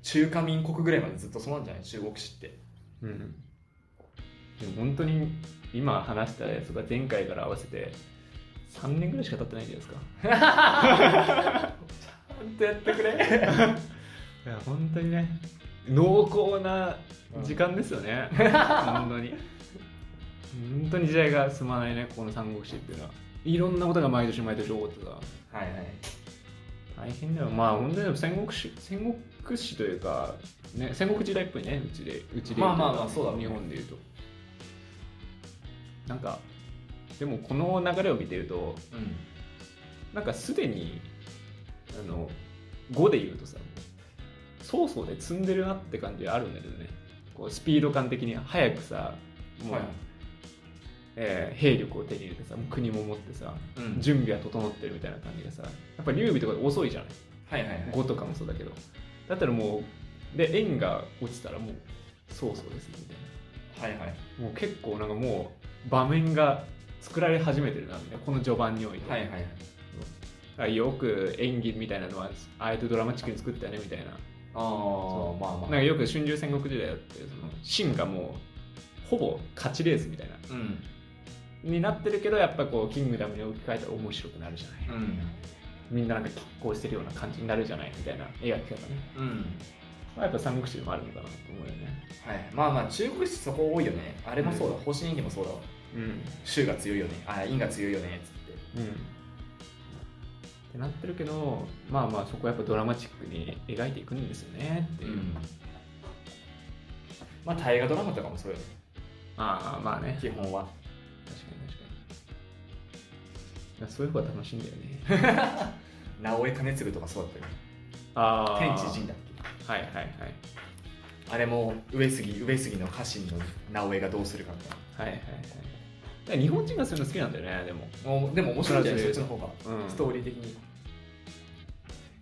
中華民国ぐらいまでずっとそうなんじゃない？中国史って。んうん。でも本当に今話したやつが前回から合わせて3年ぐらいしか経ってないんじゃないですか。ほんとやってくれいや本当にね。濃厚な時間ですよね、本当に。本当に時代が進まないねこの三国志っていうのは。いろんなことが毎年毎年起こってさはいはい。大変だよ。まあ本当に戦国史戦国史というか、ね、戦国時代っぽいね。うちでうちで言まあまあとまあそうだね。日本でいうと。なんかでもこの流れを見てるとうん。なんかすでにあの5で言うとさ曹操で積んでるなって感じがあるんだけどね。こうスピード感的に早くさもう、はい。えー兵力を手に入れてさもう国も持ってさうん。準備は整ってるみたいな感じがさやっぱ劉備とか遅いじゃない。はいはいはい。5とかもそうだけど。だったらもうで円が落ちたらもう曹操ですねみたいはいはい。なもう結構なんかもう場面が作られ始めてるなみたいな。この序盤において、はいはい。あよく演技みたいなのはあえてドラマチックに作ったよねみたいなあまあまなんかよく春秋戦国時代だってその秦がもうほぼ勝ちレースみたいな。あうん。になってるけどやっぱこうキングダムに置き換えたら面白くなるじゃない、うん。みんななんか拮抗してるような感じになるじゃないみたいな描き方ね、うん。まあ、やっぱ三国志でもあるのかなと思うよね。はい。まあまあ中国史そこ多いよね。あれもそうだ、方針演技もそうだわ。うん。州が強いよね。あ陰が強いよね。っつって。うんってなってるけどまあまあそこはやっぱドラマチックに描いていくんですよねっていう、まあ大河ドラマとかもそうよね。ああまあね。基本は。確かに確かに。そういう方が楽しいんだよね。直江兼続とかそうだったよね。あ天地人だっけ？はいはいはい。あれも上杉上杉の家臣の直江がどうするかみたいはいはいはい。日本人がそういうの好きなんだよねでも、なもうでも面白いんじゃない？そっちの方が、うん。ストーリー的に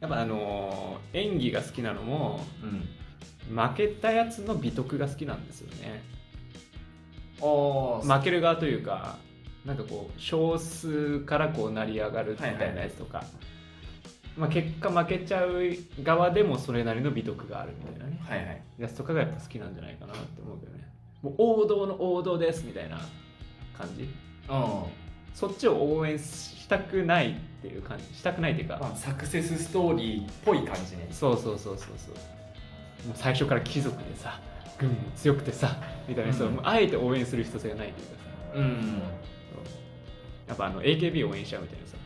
やっぱあのー演技が好きなのもうん。負けたやつの美徳が好きなんですよね。負ける側というかなんかこう少数からこう成り上がるみたいなやつとか、まあ、結果負けちゃう側でもそれなりの美徳があるみたいなね。はいはい。やつとかがやっぱ好きなんじゃないかなって思うけどね。もう王道の王道ですみたいな感じ？うん。そっちを応援したくないっていう感じしたくないっていうか、まあ、サクセスストーリーっぽい感じねそうそうそうそうそう。もう最初から貴族でさ軍も強くてさみたいな人、うん。もうあえて応援する必要性がないというかさ。うん。やっぱあの AKB 応援しちゃうみたいなさ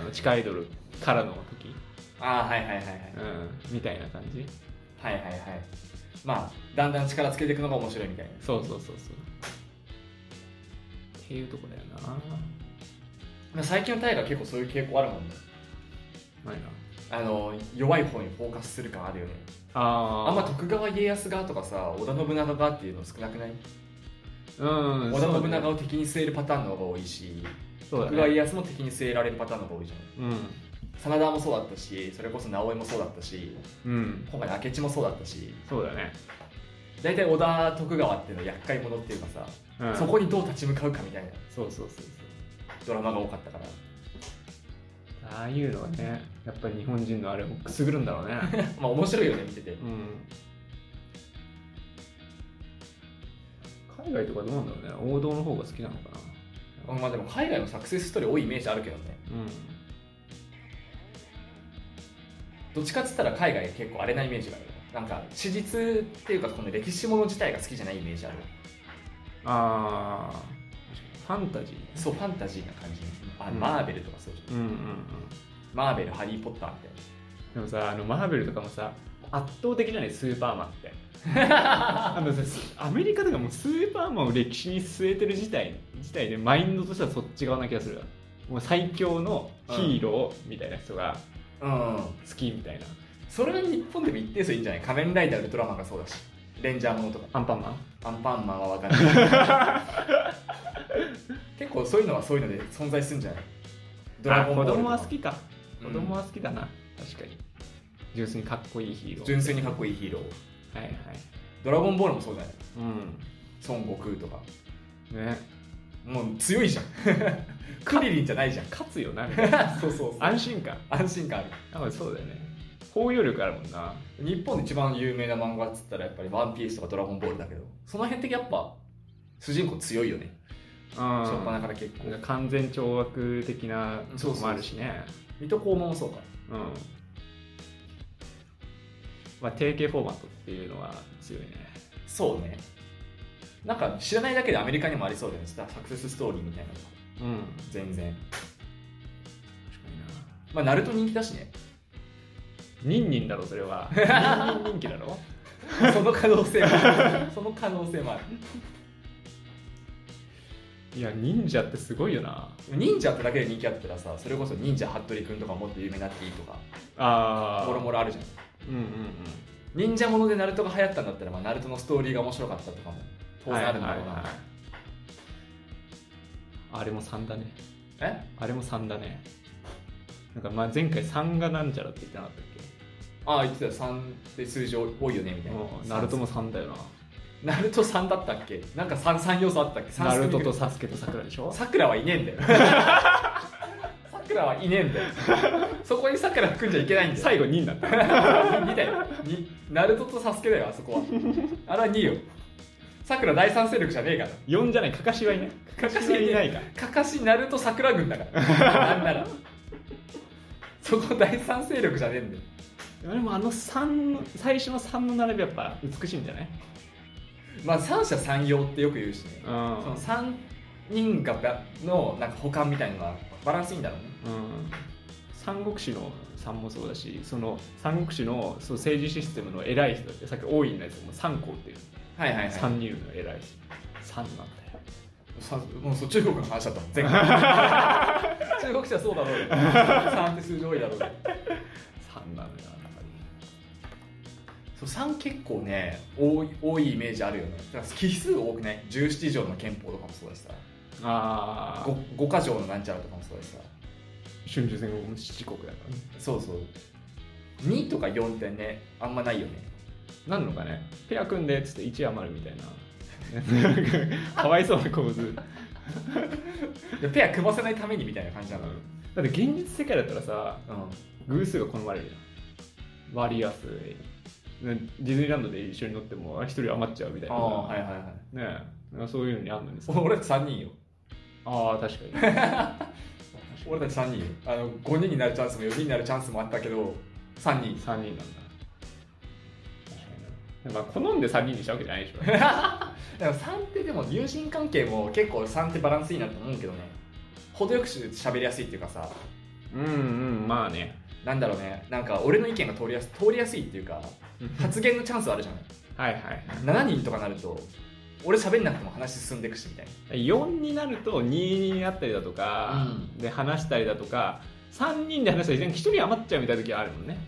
あの地下アイドルからの時、ああはいはいはいはいうん、みたいな感じ。はいはいはい。まあだんだん力つけていくのが面白いみたいな。そうそうそうそう。っていうとこだよな。まあ最近の大河結構そういう傾向あるもんね。ないな。あの弱い方にフォーカスする感あるよね。あー。あんま徳川家康側とかさ織田信長側っていうの少なくない、うん織田信長をを敵に据えるパターンの方が多いし、そうだ徳川家ね康も敵に据えられるパターンの方が多いじゃん。うん。真田もそうだったしそれこそ直江もそうだったしうん。今回の明智もそうだったし。そうだね、大体織田徳川っていうのは厄介者っていうかさ、うん、そこにどう立ち向かうかみたいな。そうそうそうそうドラマが多かったから。ああいうのはねやっぱり日本人のあれもくすぐるんだろうね。まあ面白いよね見てて。うん。海外とかどうなんだろうね。王道の方が好きなのかな。まあでも海外のサクセスストーリー多いイメージあるけどね。うん。どっちかっつったら海外結構荒れなイメージがある。なんか史実っていうかこの歴史もの自体が好きじゃないイメージある。ああファンタジーそうファンタジーな感じあうん。マーベルとかそうじゃんうんうんうん。マーベルハリー・ポッターみたいでもさあのマーベルとかもさ圧倒的じゃない？スーパーマンって。あのアメリカとかもうスーパーマンを歴史に据えてる自体自体でマインドとしてはそっち側な気がするわ。もう最強のヒーローみたいな人がなうん。好きみたいな、それは日本でも一定数いいんじゃない？仮面ライダーウルトラマンがそうだし。レンジャーものとか。アンパンマン？アンパンマンは分かんない 結構そういうのはそういうので存在するんじゃない？ドラゴンボール子供は好きか。うん。子供は好きだな、確かに。純粋にかっこいいヒーロー。純粋にかっこいいヒーロー。はいはい。ドラゴンボールもそうじゃない？うん。孫悟空とか。ね。もう強いじゃん。クリリンじゃないじゃん。勝つよな。みたいなそうそう。安心感。安心感ある。やっぱそうだよね。包容力あるもんな。日本で一番有名な漫画っつったらやっぱり「ワンピースとか「ドラゴンボール」だけどその辺ってやっぱ主人公強いよね。うん初っ端から結構。完全懲悪的なとこもあるしね。水戸黄門もそうか。うん。まあ定型フォーマットっていうのは強いね。そうね。なんか知らないだけでアメリカにもありそうだよね。サクセスストーリーみたいなの。がうん。全然。確かにな。まあナルト人気だしね。ニンニンだろそれは。ニンニン人気だろ。その可能性もある。その可能性もあるいや忍者ってすごいよな。忍者ってだけで人気あったらさそれこそ忍者服部君とかもっと有名になっていいとか。ああもろもろあるじゃん。うんうん忍者ものでナルトが流行ったんだったら、まあ、ナルトのストーリーが面白かったとかもう当ん然あるんだろうな、はいはいはいあれも3だね。え？あれも3だね。なんかまあ前回3がなんちゃらって言ってなかったっああ言ってた3で数字多いよねみたけいな。うん。ナルトも3だよなナルト3だったっけ？なんか 3, 3要素あったっけ？ナルトとさサスケとサクラでしょ？さくらはいねえんだよ。さくらはいねえんだよ。そこにさくら含んじゃいけないんだよ。最後2になった。2だよ。2ナルトとサスケだよあそこは。あれは2よ。さくら第三勢力じゃねえから。4じゃないかかしはいない。かかしはいないかかかしナルト桜軍だから。なんなら。そこ第三勢力じゃねえんだよ。でもあの3最初の3の並びやっぱ美しいんじゃない？まあ三者三様ってよく言うしね。うん。その3人がばのなんか補完みたいなのがバランスいいんだろうね。うん。三国志の3もそうだしその三国志のそう政治システムの偉い人ってさっき大いのやつも三皇っていう。はいはいはい。3人の偉い人。3なんだよ。さもうそ中国の話だった。前回 中国史はそうだろうよ。3って数字多いだろうよ3結構ね多い多いイメージあるよね。だから奇数多くない？17条の憲法とかもそうだしさ。りああ 5, 5か条のなんちゃらとかもそうだしさ。春秋戦国の七国だからね。そうそう。2とか4ってねあんまないよね。なんのかね？ペア組んでっつって1余るみたいな。かわいそうな構図。でペア組ませないためにみたいな感じなの、だって現実世界だったらさうん、偶数が好まれるじゃん。割りやすいねディズニーランドで一緒に乗っても一人余っちゃうみたいな。ああはいはいはい。ねそういうのにあんのにさ。俺たち3人よ。ああ確かに。俺たち3人よ。あの5人になるチャンスも4人になるチャンスもあったけど3人。3人なんだ。まあ好んで3人にしたわけじゃないでしょ。でも3ってでも友人関係も結構3ってバランスいいなと思うけどね。程よくし喋りやすいっていうかさ。うんうんまあねなんだろうね。なんか俺の意見が通りやす通りやすいっていうか発言のチャンスはあるじゃない。はいはい7人とかなると俺喋んなくても話進んでいくしみたいな。4になると2になったりだとか、うん。で話したりだとか3人で話したり1人余っちゃうみたいな時はあるもんね。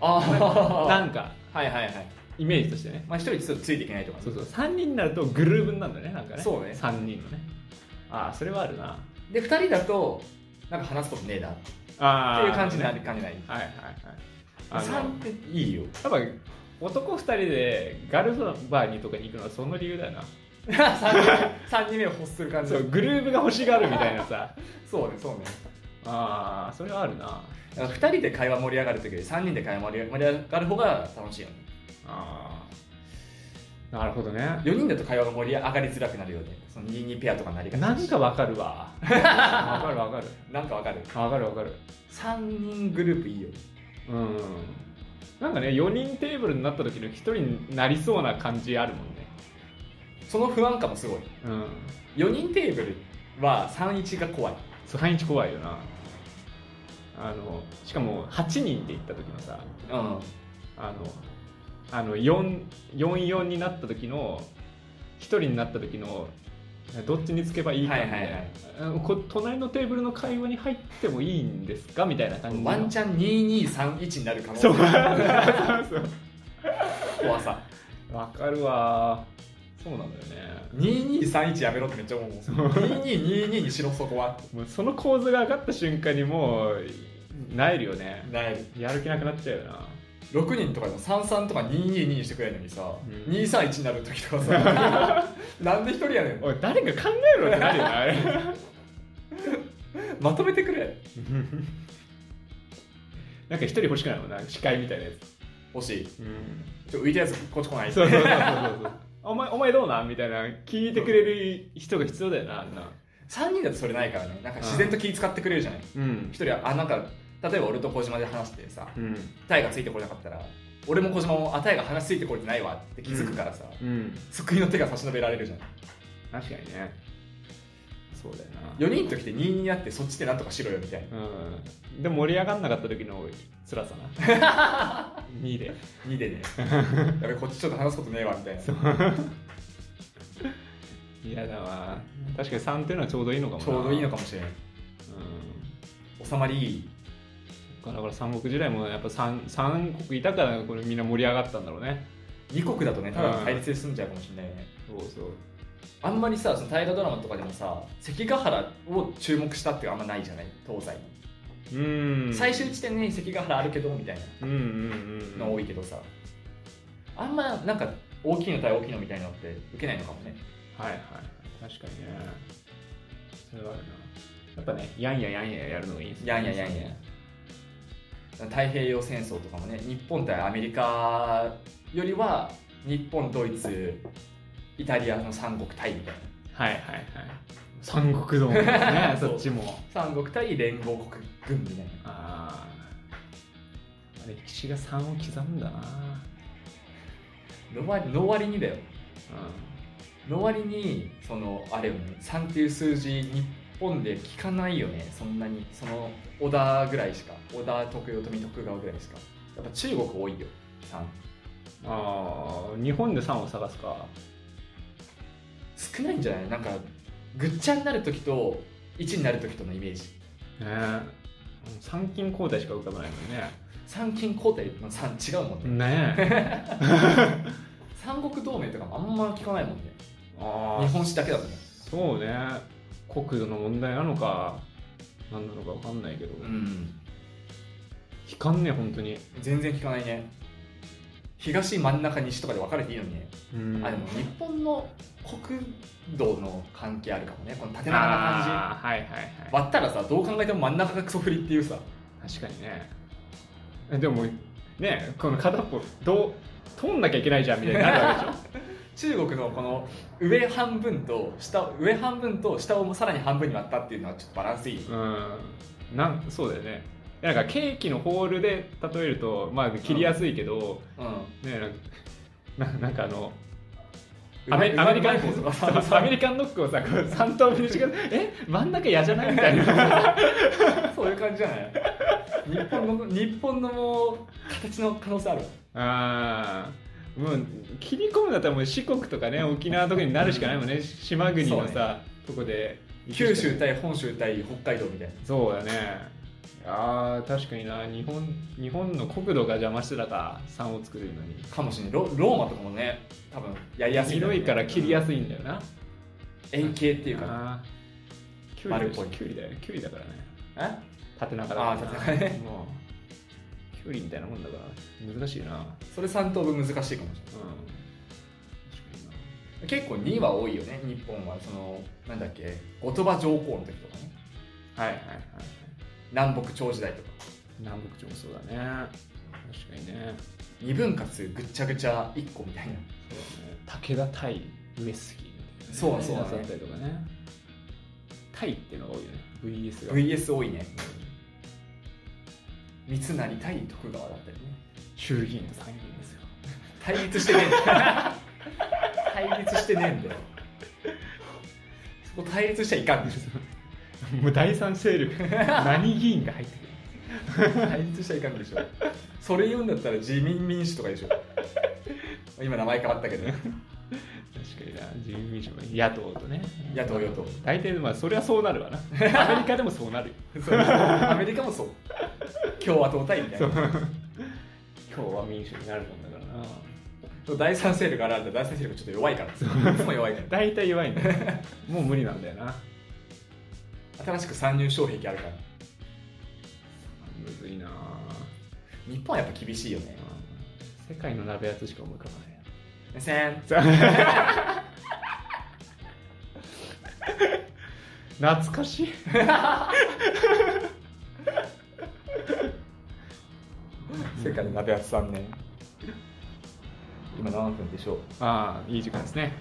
あなんかはいはいはい。イメージとしてね。まあ1人ちょっとついていけないとかね。そうそう。3人になるとグルーブになるんだねなんかね。そうね。3人のね。ああそれはあるな。で2人だとなんか話すことねえなっていう感じになねりかねない。はいはいはい。あの3っていいよ。やっぱ男2人でガールズバーにとかに行くのはその理由だよな。3, 人目を欲する感じ。そうグルーブが欲しがるみたいなさ。そうねそうね。ああそれはあるな。だから2人で会話盛り上がるときより3人で会話盛り盛り上がる方が楽しいよね。ああなるほどね。4人だと会話が盛り上がりづらくなるよね。その22ペアとかになりがちなんかわかるわ。わかるわかる。なんかわかる。わかるわかる。3人グループいいよ。うん。なんかね4人テーブルになった時の1人になりそうな感じあるもんね。その不安感もすごい。うん。4人テーブルは31が怖い。そう半日怖いよな。あのしかも8人で行った時のさうん。あのあの44になった時の1人になった時のどっちにつけばいいかみたいな、はいはいはい。隣のテーブルの会話に入ってもいいんですか？みたいな感じの。ワンチャン2231になる可能性。怖さ。わかるわ。そうなんだよね。2231やめろってめっちゃ思うもん。2222にしろそこは。もうその構図が上がった瞬間にもうなえるよね。ないやる気なくなっちゃうよな6人とかでも33とか222にしてくれるのにさ、うん。231になる時とかさ なんで1人やねん。おい誰か考えろってなるよなあれ。まとめてくれ。なんか一人欲しくないもんな司会みたいなやつ、欲しい。うん、ちょ浮いたやつこっち来ないそうそうそうそうお前お前どうなんみたいな聞いてくれる人が必要だよなあんな。3人だとそれないからね。なんか自然と気使ってくれるじゃない。うん。1人はあなんか例えば俺と小島で話してさうん。タイがついてこれなかったら俺も小島もあタイが話ついてこれてないわって気づくからさ、うん。救いの手が差し伸べられるじゃん。確かにね。そうだよ4人ときて2になってそっちでなんとかしろよみたいな。なうん。でも盛り上がんなかった時の辛さな。2で。2でね。やべこっちちょっと話すことねえわみたいな。嫌だわ。確かに3っていうのはちょうどいいのかもな。ちょうどいいのかもしれない。うん。収まりいいだから三国時代もやっぱ 3, 三国いたからこれみんな盛り上がったんだろうね。2国だとねただの対立で済んじゃうかもしれないよね。そうそう。あんまりさその大河ドラマとかでもさ関ヶ原を注目したってあんまないじゃない？東西に、うん。最終地点に関ヶ原あるけどみたいうんうんうんなの多いけどさ。あんまなんか大きいの対大きいのみたいなのって受けないのかもね。はいはい確かにね。それはあるな。やっぱねやんややんややるのがいいんですやんややんや太平洋戦争とかもね日本対アメリカよりは日本ドイツイタリアの三国対みたいな。はいはいはい。三国同盟ですね そっちも。三国対連合国軍みたいな。ああ歴史が3を刻むんだな。の割の割にだよ。うの割にそのあれよね3っていう数字日本で聞かないよね。そんなに。その織田ぐらいしか。織田徳川富徳川ぐらいしか。やっぱ中国多いよ。3ん。ああ日本で3を探すか。少ないんじゃない？なんかぐっちゃになる時と1になる時とのイメージ。ね。え参勤交代しか浮かばないもんね。参勤交代？の3違うもんね、ね。え 三国同盟とかもあんま聞かないもんね。あ日本史だけだとね。そうね国土の問題なのか何なのか分かんないけど、うん。聞かんね本当に。全然聞かないね。東真ん中西とかで分かれていいのにね、うん。あでも日本の国道の関係あるかもね。この縦長な感じ。はいはいはい。割ったらさどう考えても真ん中がクソ振りっていうさ。確かにね。えでもねこの片っぽどう通んなきゃいけないじゃんみたいになるわけでしょ 中国のこの上半分と下上半分と下をもさらに半分に割ったっていうのはちょっとバランスいい。うん。なんそうだよね。なんかケーキのホールで例えるとまあ切りやすいけど、うん。ねなんかななんかあのアメアメリカンアメリカンノックをさこう3等分にしてえ真ん中嫌じゃないみたいな。そういう感じじゃない？日本の日本のもう形の可能性ある？ああもう切り込むんだったらもう四国とかね沖縄とかになるしかないもんね。島国のさ、とこで。九州対本州対北海道みたいな。そうだね。あー確かにな。日本日本の国土が邪魔してたか。3を作るのに。かもしれない。ロローマとかもね多分やりやすいね、広いから切りやすいんだよな、円形っていうか。キュウリだよキュウリだからね。え？縦長だからあー縦長ね。もうキュウリみたいなもんだから難しいな。うんそれ3等分難しいかもしれない。確かにな。結構2は多いよね日本は。そのなんだっけ後鳥羽上皇の時とかね。はいはいはいはい。南北朝時代とか。南北朝もそうだね。確かにね。二分割ぐっちゃぐちゃ1個みたいな。そうだね。武田対上杉みたいな、そうそうだねだったりとかね。対っていうのが多いよね。VS が。VS 多いね三成対徳川だったりね。衆議院と参議院ですよ。対立してねえんだよ。対立してねえんだよ。そこ対立しちゃいかんでし もう第三勢力何議員が入ってくる？ょ対立しちゃいかんでしょ。それ言うんだったら自民民主とかでしょ。今名前変わったけど確かにな自民民主も野党とね。野党与党。大体まあそれはそうなるわな。アメリカでもそうなるよ。そうアメリカもそう。共和党対みたいな。今日は民主になるもんだからな。第三勢力あるある第三勢力ちょっと弱いから。いつも弱いから。大体弱いんだよもう無理なんだよな。新しく参入障壁あるから。むずいな。日本はやっぱ厳しいよね。世界の鍋やつしか思い浮かばない目線。懐かしい。世界の鍋厚3年。今何分でしょう？ああいい時間ですね。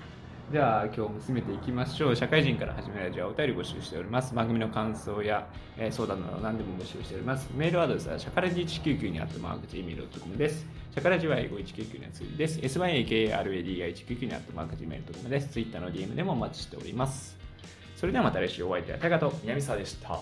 じゃあ今日も進めていきましょう。社会人から始めるラジオはお便り募集しております。番組の感想や、えー相談など何でも募集しております。メールアドレスはシャカラジ199にあってマーク Gmail.com ですシャカラジは英語199の数字です。SYAKRADI199 にあってマーク Gmail.com です。Twitter の DM でもお待ちしております。それではまた来週お会いいたいタカと南沢でした。